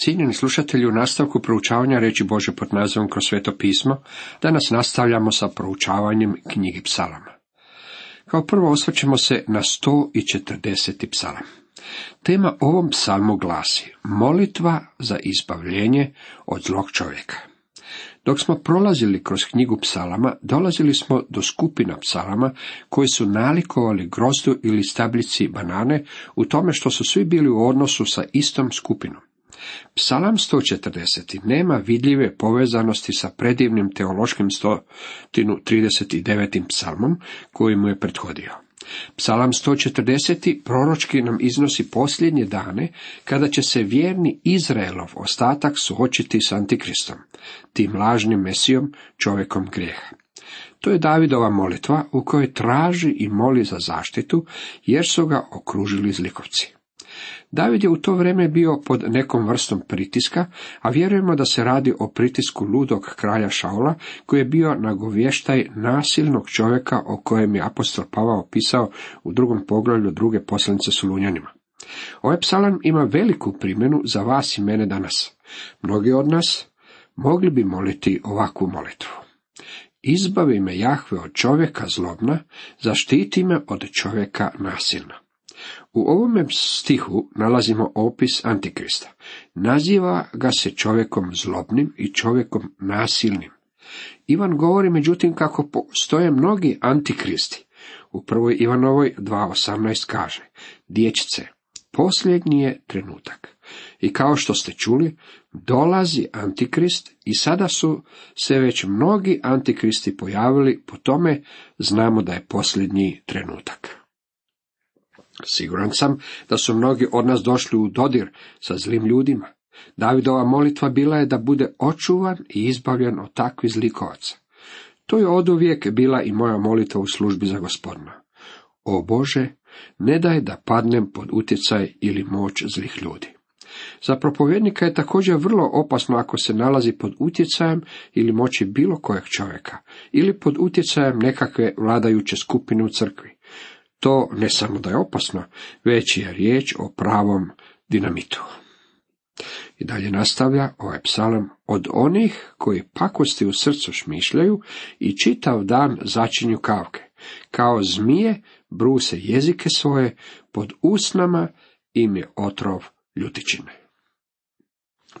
Cijenjeni slušatelji, u nastavku proučavanja reći Bože pod nazivom kroz sveto pismo, danas nastavljamo sa proučavanjem knjigi psalama. Kao prvo osvrćemo se na 140. psalam. Tema ovom psalmu glasi molitva za izbavljenje od zlog čovjeka. Dok smo prolazili kroz knjigu psalama, dolazili smo do skupina psalama koji su nalikovali grozdu ili stablici banane u tome što su svi bili u odnosu sa istom skupinom. Psalam 140. nema vidljive povezanosti sa predivnim teološkim 139. psalmom koji mu je prethodio. Psalam 140. proročki nam iznosi posljednje dane kada će se vjerni Izraelov ostatak suočiti s Antikristom, tim lažnim mesijom, čovjekom grijeha. To je Davidova molitva u kojoj traži i moli za zaštitu jer su ga okružili zlikovci. David je u to vrijeme bio pod nekom vrstom pritiska, a vjerujemo da se radi o pritisku ludog kralja Šaula, koji je bio nagovještaj nasilnog čovjeka o kojem je apostol Pavao pisao u drugom poglavlju druge poslanice Solunjanima. Ovaj psalam ima veliku primjenu za vas i mene danas. Mnogi od nas mogli bi moliti ovakvu molitvu. Izbavi me Jahve od čovjeka zlobna, zaštiti me od čovjeka nasilna. U ovome stihu nalazimo opis Antikrista. Naziva ga se čovjekom zlobnim i čovjekom nasilnim. Ivan govori međutim kako postoje mnogi antikristi. U prvoj Ivanovoj 2.18 kaže, dječice, posljednji je trenutak. I kao što ste čuli, dolazi antikrist i sada su se već mnogi antikristi pojavili, po tome znamo da je posljednji trenutak. Siguran sam da su mnogi od nas došli u dodir sa zlim ljudima. Davidova molitva bila je da bude očuvan i izbavljen od takvih zlikovaca. To je oduvijek bila i moja molitva u službi za gospodina. O Bože, ne daj da padnem pod utjecaj ili moć zlih ljudi. Za propovjednika je također vrlo opasno ako se nalazi pod utjecajem ili moći bilo kojeg čovjeka, ili pod utjecajem nekakve vladajuće skupine u crkvi. To ne samo da je opasno, već je riječ o pravom dinamitu. I dalje nastavlja ovaj psalam od onih koji pakosti u srcu šmišljaju i čitav dan začinju kavke. Kao zmije bruse jezike svoje, pod usnama im je otrov ljutičine.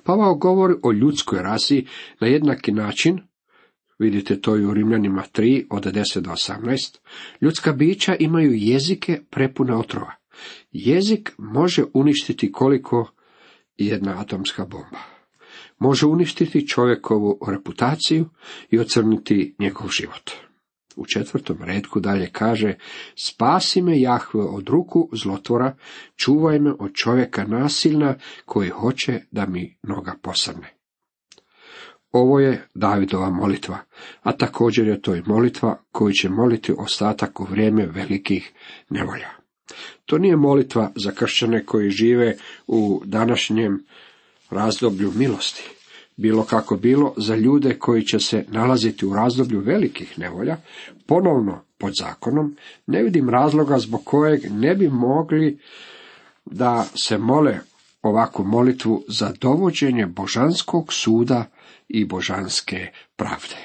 Pavao govori o ljudskoj rasi na jednaki način Vidite to i u Rimljanima 3 od 10 do 18. Ljudska bića imaju jezike prepune otrova. Jezik može uništiti koliko jedna atomska bomba. Može uništiti čovjekovu reputaciju i ocrniti njegov život. U četvrtom redku dalje kaže, spasi me Jahve od ruku zlotvora, čuvaj me od čovjeka nasilna koji hoće da mi noga posrne. Ovo je Davidova molitva, a također je to i molitva koju će moliti ostatak u vrijeme velikih nevolja. To nije molitva za kršćane koji žive u današnjem razdoblju milosti. Bilo kako bilo, za ljude koji će se nalaziti u razdoblju velikih nevolja, ponovno pod zakonom, ne vidim razloga zbog kojeg ne bi mogli da se mole ovakvu molitvu za dovođenje božanskog suda i božanske pravde.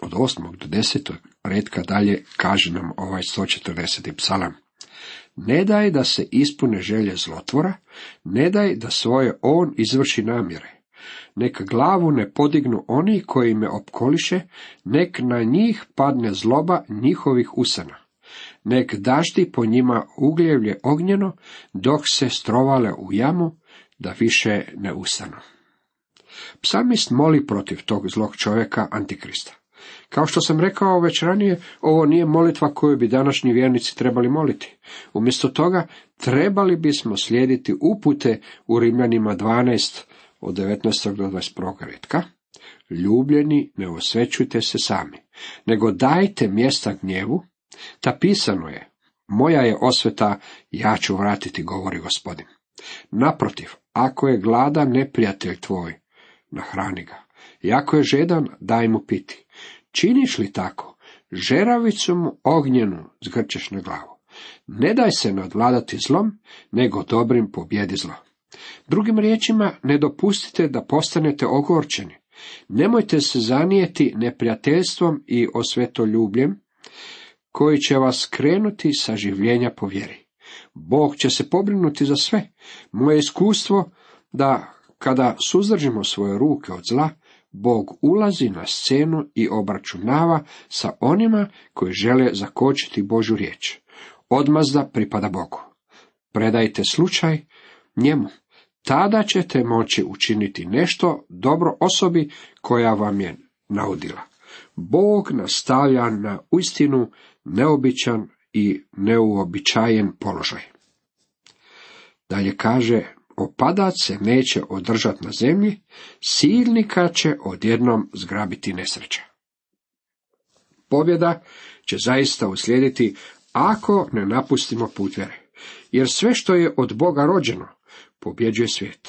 Od osmog do desetog redka dalje kaže nam ovaj 140. psalam. Ne daj da se ispune želje zlotvora, ne daj da svoje on izvrši namjere. Nek glavu ne podignu oni koji me opkoliše, nek na njih padne zloba njihovih usana. Nek daždi po njima ugljevlje ognjeno, dok se strovale u jamu, da više ne ustanu. Psalmist moli protiv tog zlog čovjeka Antikrista. Kao što sam rekao već ranije, ovo nije molitva koju bi današnji vjernici trebali moliti. Umjesto toga, trebali bismo slijediti upute u Rimljanima 12 od 19. do 21. redka. Ljubljeni, ne osvećujte se sami, nego dajte mjesta gnjevu, ta pisano je, moja je osveta, ja ću vratiti, govori gospodin. Naprotiv, ako je gladan neprijatelj tvoj, nahrani ga. I ako je žedan, daj mu piti. Činiš li tako, žeravicu mu ognjenu zgrčeš na glavu. Ne daj se nadvladati zlom, nego dobrim pobjedi zlo. Drugim riječima, ne dopustite da postanete ogorčeni. Nemojte se zanijeti neprijateljstvom i osvetoljubljem, koji će vas krenuti sa življenja po vjeri. Bog će se pobrinuti za sve. Moje iskustvo da kada suzdržimo svoje ruke od zla, Bog ulazi na scenu i obračunava sa onima koji žele zakočiti Božu riječ. Odmazda pripada Bogu. Predajte slučaj njemu. Tada ćete moći učiniti nešto dobro osobi koja vam je naudila. Bog nastavlja na uistinu neobičan i neuobičajen položaj. Dalje kaže, opadac se neće održati na zemlji, silnika će odjednom zgrabiti nesreća. Pobjeda će zaista uslijediti ako ne napustimo put vjere, jer sve što je od Boga rođeno, pobjeđuje svijet.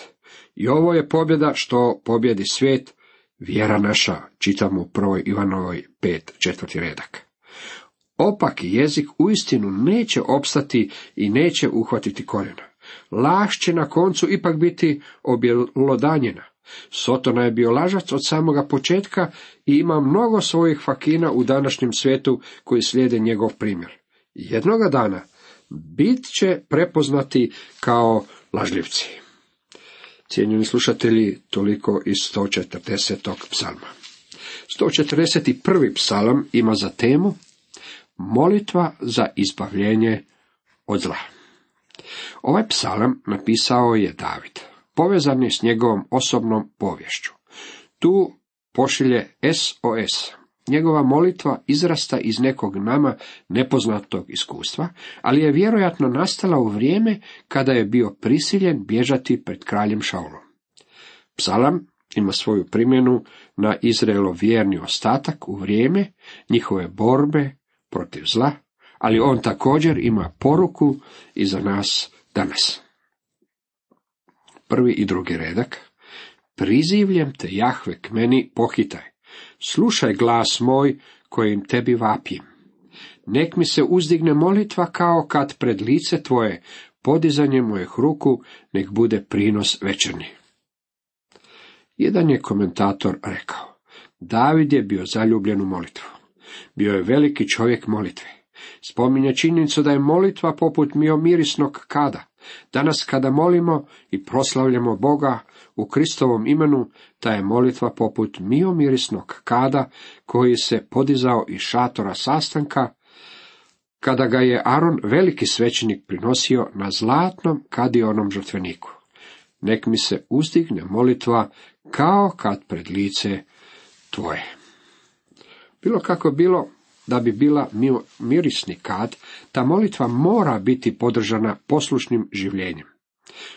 I ovo je pobjeda što pobjedi svijet, vjera naša, čitamo u prvoj Ivanovoj pet četvrti redak. Opaki jezik uistinu neće opstati i neće uhvatiti koljena. Laž će na koncu ipak biti objelodanjena. Sotona je bio lažac od samoga početka i ima mnogo svojih fakina u današnjem svijetu koji slijede njegov primjer. Jednoga dana bit će prepoznati kao lažljivci. Cijenjeni slušatelji, toliko iz 140. psalma. 141. psalam ima za temu molitva za izbavljenje od zla. Ovaj psalam napisao je David, povezan je s njegovom osobnom povješću. Tu pošilje SOS. Njegova molitva izrasta iz nekog nama nepoznatog iskustva, ali je vjerojatno nastala u vrijeme kada je bio prisiljen bježati pred kraljem Šaulom. Psalam ima svoju primjenu na Izraelov vjerni ostatak u vrijeme njihove borbe protiv zla, ali on također ima poruku i za nas danas. Prvi i drugi redak. Prizivljem te Jahve k meni pohitaj. Slušaj glas moj kojim tebi vapim. Nek mi se uzdigne molitva kao kad pred lice tvoje, podizanje mojih ruku, nek bude prinos večerni. Jedan je komentator rekao, David je bio zaljubljen u molitvu. Bio je veliki čovjek molitve. Spominje činjenicu da je molitva poput mirisnog kada. Danas kada molimo i proslavljamo Boga u Kristovom imenu, ta je molitva poput mirisnog kada koji se podizao iz šatora sastanka, kada ga je Aron veliki svećenik prinosio na zlatnom kadionom žrtveniku. Nek mi se uzdigne molitva kao kad pred lice tvoje. Bilo kako bilo, da bi bila mirisni kad, ta molitva mora biti podržana poslušnim življenjem.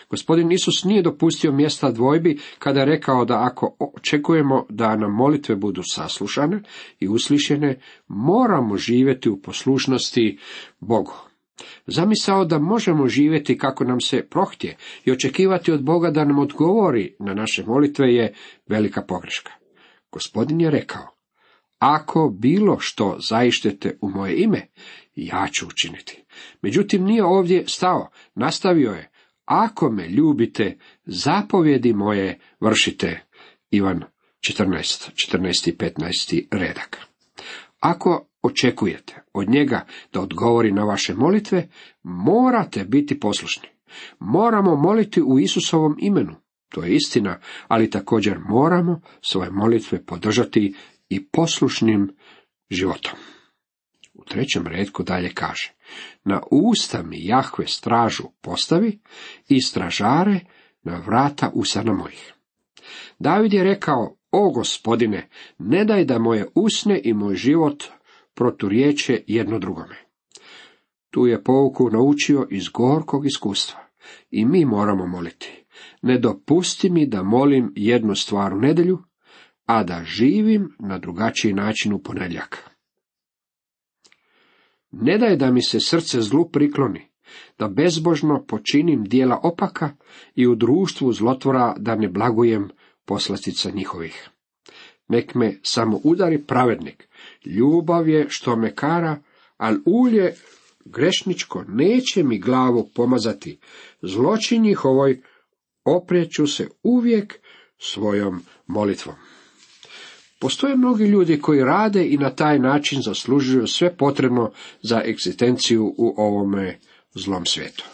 Gospodin Isus nije dopustio mjesta dvojbi kada je rekao da ako očekujemo da nam molitve budu saslušane i uslišene, moramo živjeti u poslušnosti Bogu. Zamisao da možemo živjeti kako nam se prohtje i očekivati od Boga da nam odgovori na naše molitve je velika pogreška. Gospodin je rekao, ako bilo što zaištete u moje ime, ja ću učiniti. Međutim, nije ovdje stao, nastavio je, ako me ljubite, zapovjedi moje vršite. Ivan 14, 14 i 15 redak. Ako očekujete od njega da odgovori na vaše molitve, morate biti poslušni. Moramo moliti u Isusovom imenu. To je istina, ali također moramo svoje molitve podržati i poslušnim životom. U trećem redku dalje kaže, na usta mi Jahve stražu postavi i stražare na vrata usana mojih. David je rekao, o gospodine, ne daj da moje usne i moj život proturiječe jedno drugome. Tu je pouku naučio iz gorkog iskustva. I mi moramo moliti. Ne dopusti mi da molim jednu stvar u nedjelju, a da živim na drugačiji način u ponedjeljak. Ne daj da mi se srce zlu prikloni, da bezbožno počinim dijela opaka i u društvu zlotvora da ne blagujem poslastica njihovih. Nek me samo udari pravednik, ljubav je što me kara, al ulje grešničko neće mi glavu pomazati, zločin njihovoj oprijeću se uvijek svojom molitvom. Postoje mnogi ljudi koji rade i na taj način zaslužuju sve potrebno za egzistenciju u ovome zlom svijetu.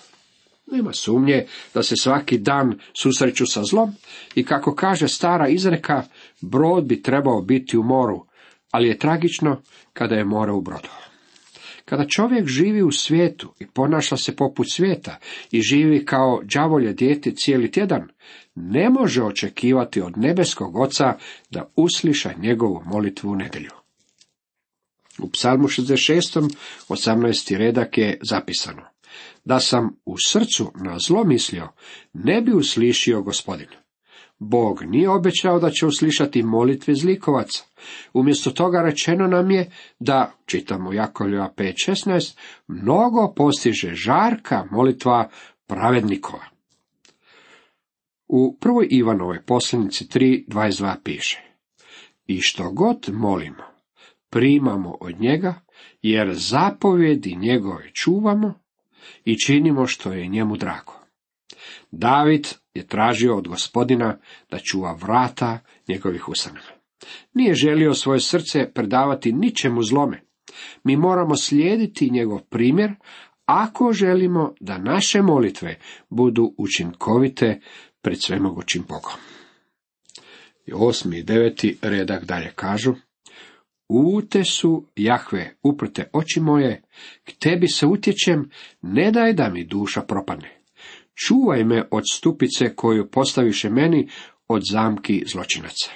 Nema sumnje da se svaki dan susreću sa zlom i kako kaže stara izreka, brod bi trebao biti u moru, ali je tragično kada je more u brodu. Kada čovjek živi u svijetu i ponaša se poput svijeta i živi kao đavolje dijete cijeli tjedan, ne može očekivati od nebeskog oca da usliša njegovu molitvu u nedjelju. U psalmu 66. 18. redak je zapisano da sam u srcu na zlo mislio, ne bi uslišio gospodin. Bog nije obećao da će uslišati molitve zlikovaca. Umjesto toga rečeno nam je da, čitamo Jakovljeva 5.16, mnogo postiže žarka molitva pravednikova. U prvoj Ivanovoj posljednici 3.22 piše I što god molimo, primamo od njega, jer zapovjedi njegove čuvamo i činimo što je njemu drago. David je tražio od gospodina da čuva vrata njegovih ustanova. Nije želio svoje srce predavati ničemu zlome. Mi moramo slijediti njegov primjer ako želimo da naše molitve budu učinkovite pred svemogućim Bogom. I osmi i deveti redak dalje kažu, Ute su, Jahve, uprte oči moje, k tebi se utječem, ne daj da mi duša propadne. Čuvaj me od stupice koju postaviše meni od zamki zločinaca.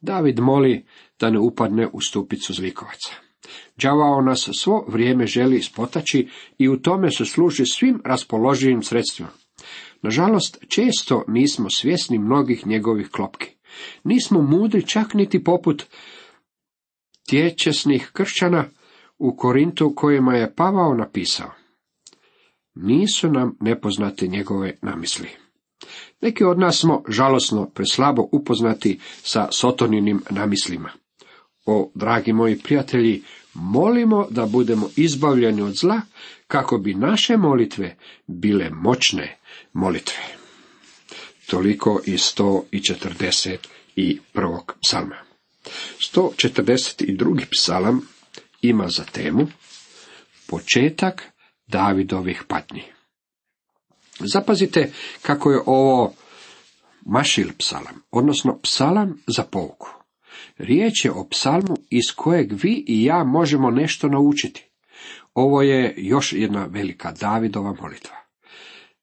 David moli da ne upadne u stupicu zlikovaca. Đavao nas svo vrijeme želi ispotaći i u tome se služi svim raspoloživim sredstvima. Nažalost, često nismo svjesni mnogih njegovih klopki. Nismo mudri čak niti poput tječesnih kršćana u Korintu kojima je Pavao napisao. Nisu nam nepoznate njegove namisli. Neki od nas smo žalosno preslabo upoznati sa Sotoninim namislima. O, dragi moji prijatelji, molimo da budemo izbavljeni od zla, kako bi naše molitve bile moćne molitve. Toliko i 141. psalma. 142. psalam ima za temu početak Davidovih patnji. Zapazite kako je ovo mašil psalam, odnosno psalam za pouku. Riječ je o psalmu iz kojeg vi i ja možemo nešto naučiti. Ovo je još jedna velika Davidova molitva.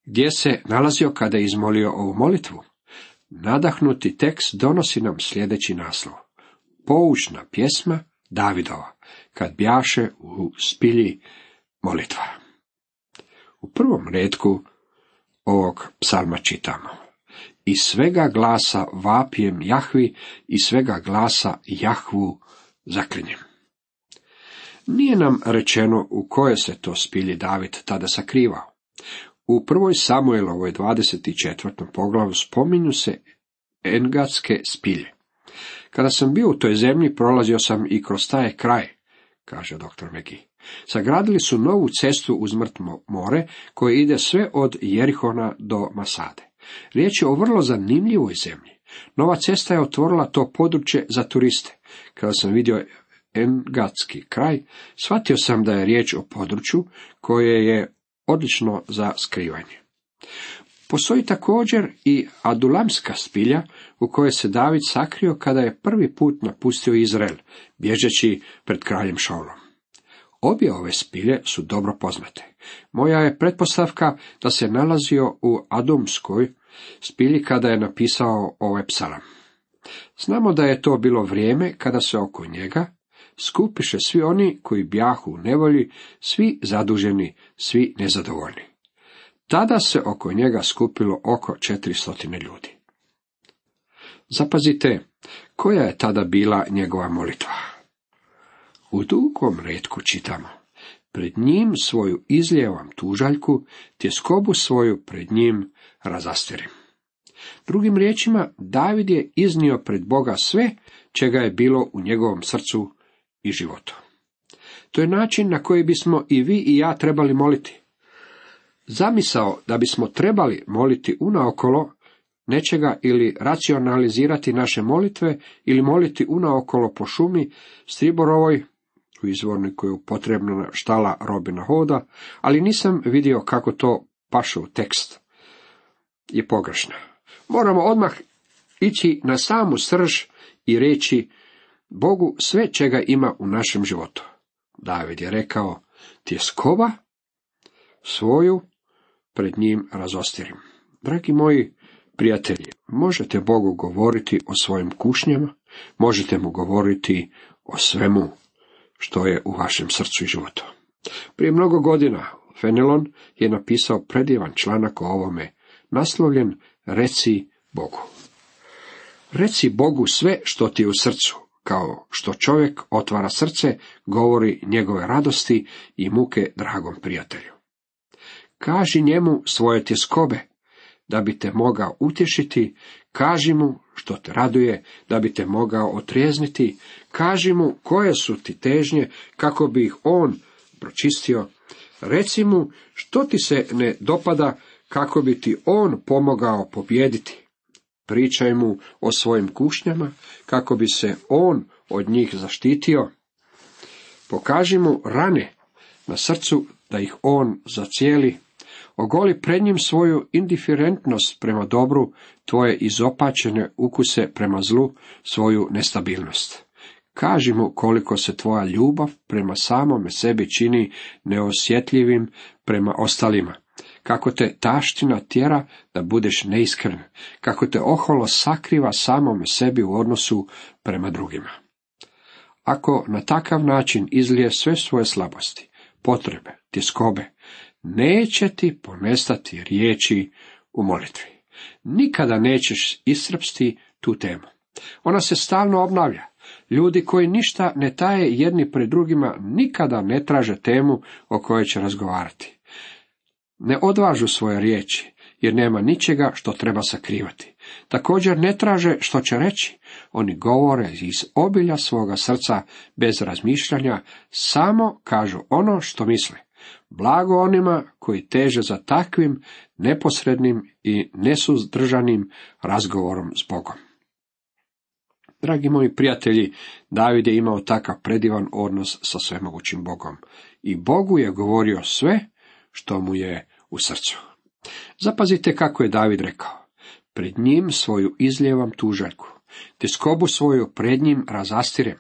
Gdje se nalazio kada je izmolio ovu molitvu? Nadahnuti tekst donosi nam sljedeći naslov poučna pjesma Davidova, kad bjaše u spilji molitva. U prvom redku ovog psalma čitamo. I svega glasa vapijem Jahvi i svega glasa Jahvu zaklinjem. Nije nam rečeno u koje se to spilji David tada sakrivao. U prvoj Samuelovoj 24. poglavu spominju se Engatske spilje. Kada sam bio u toj zemlji, prolazio sam i kroz taj kraj, kaže dr. Megi. Sagradili su novu cestu uz mrtvo more, koje ide sve od Jerihona do Masade. Riječ je o vrlo zanimljivoj zemlji. Nova cesta je otvorila to područje za turiste. Kada sam vidio Engatski kraj, shvatio sam da je riječ o području koje je odlično za skrivanje. Postoji također i Adulamska spilja u kojoj se David sakrio kada je prvi put napustio Izrael, bježeći pred kraljem Šaulom. Obje ove spilje su dobro poznate. Moja je pretpostavka da se nalazio u Adumskoj spilji kada je napisao ovaj psalam. Znamo da je to bilo vrijeme kada se oko njega skupiše svi oni koji bjahu u nevolji, svi zaduženi, svi nezadovoljni. Tada se oko njega skupilo oko 400 ljudi. Zapazite, koja je tada bila njegova molitva? U dugom redku čitamo. Pred njim svoju izljevam tužaljku, tjeskobu svoju pred njim razastirim. Drugim riječima, David je iznio pred Boga sve čega je bilo u njegovom srcu i životu. To je način na koji bismo i vi i ja trebali moliti. Zamisao da bismo trebali moliti unaokolo nečega ili racionalizirati naše molitve ili moliti unaokolo po šumi Striborovoj, u izvorniku je upotrebna štala Robina Hoda, ali nisam vidio kako to paše u tekst. Je pogrešna. Moramo odmah ići na samu srž i reći Bogu sve čega ima u našem životu. David je rekao, tjeskova svoju pred njim razostirim. Dragi moji prijatelji, možete Bogu govoriti o svojim kušnjama, možete mu govoriti o svemu što je u vašem srcu i životu. Prije mnogo godina Fenelon je napisao predivan članak o ovome, naslovljen Reci Bogu. Reci Bogu sve što ti je u srcu, kao što čovjek otvara srce, govori njegove radosti i muke dragom prijatelju. Kaži njemu svoje tjeskobe, da bi te mogao utješiti, kaži mu što te raduje, da bi te mogao otrijezniti, kaži mu koje su ti težnje, kako bi ih on pročistio, reci mu što ti se ne dopada, kako bi ti on pomogao pobjediti. Pričaj mu o svojim kušnjama, kako bi se on od njih zaštitio. Pokaži mu rane na srcu, da ih on zacijeli. Ogoli pred njim svoju indiferentnost prema dobru, tvoje izopačene ukuse prema zlu, svoju nestabilnost. Kaži mu koliko se tvoja ljubav prema samome sebi čini neosjetljivim prema ostalima kako te taština tjera da budeš neiskren, kako te oholo sakriva samome sebi u odnosu prema drugima. Ako na takav način izlije sve svoje slabosti, potrebe, tjeskobe, neće ti ponestati riječi u molitvi. Nikada nećeš iscrpsti tu temu. Ona se stalno obnavlja. Ljudi koji ništa ne taje jedni pred drugima nikada ne traže temu o kojoj će razgovarati ne odvažu svoje riječi, jer nema ničega što treba sakrivati. Također ne traže što će reći, oni govore iz obilja svoga srca bez razmišljanja, samo kažu ono što misle. Blago onima koji teže za takvim neposrednim i nesuzdržanim razgovorom s Bogom. Dragi moji prijatelji, David je imao takav predivan odnos sa svemogućim Bogom. I Bogu je govorio sve što mu je u srcu. Zapazite kako je David rekao. Pred njim svoju izljevam tužaljku, te skobu svoju pred njim razastirem.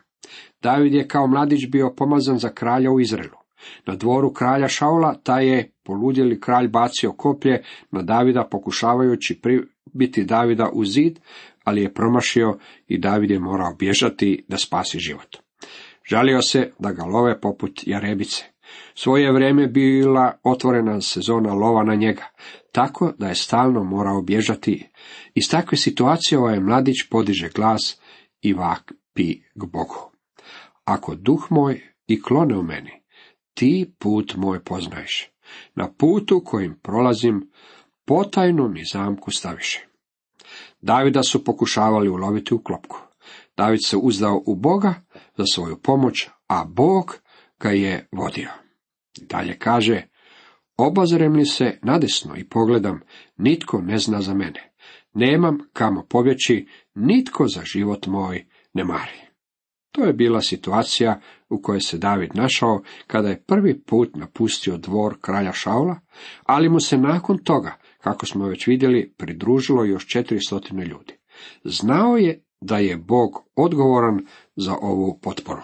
David je kao mladić bio pomazan za kralja u Izraelu. Na dvoru kralja Šaula taj je poludjeli kralj bacio koplje na Davida pokušavajući pribiti Davida u zid, ali je promašio i David je morao bježati da spasi život. Žalio se da ga love poput jarebice. Svoje vrijeme bila otvorena sezona lova na njega, tako da je stalno morao bježati. Iz takve situacije ovaj mladić podiže glas i vapi k Bogu. Ako duh moj i klone u meni, ti put moj poznaješ. Na putu kojim prolazim, potajnu mi zamku staviše. Davida su pokušavali uloviti u klopku. David se uzdao u Boga za svoju pomoć, a Bog ga je vodio. Dalje kaže, obazrem li se nadesno i pogledam, nitko ne zna za mene. Nemam kamo pobjeći, nitko za život moj ne mari. To je bila situacija u kojoj se David našao kada je prvi put napustio dvor kralja Šaula, ali mu se nakon toga, kako smo već vidjeli, pridružilo još četiri stotine ljudi. Znao je da je Bog odgovoran za ovu potporu.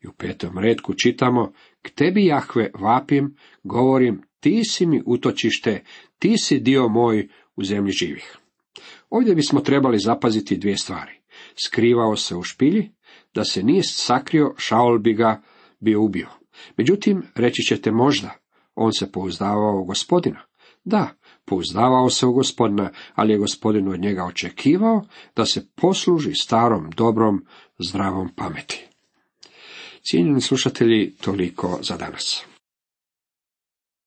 I u petom redku čitamo, k tebi Jahve vapim, govorim, ti si mi utočište, ti si dio moj u zemlji živih. Ovdje bismo trebali zapaziti dvije stvari. Skrivao se u špilji, da se nije sakrio, Šaul bi ga bio ubio. Međutim, reći ćete možda, on se pouzdavao u gospodina. Da, pouzdavao se u gospodina, ali je gospodin od njega očekivao da se posluži starom, dobrom, zdravom pameti. Cijenjeni slušatelji, toliko za danas.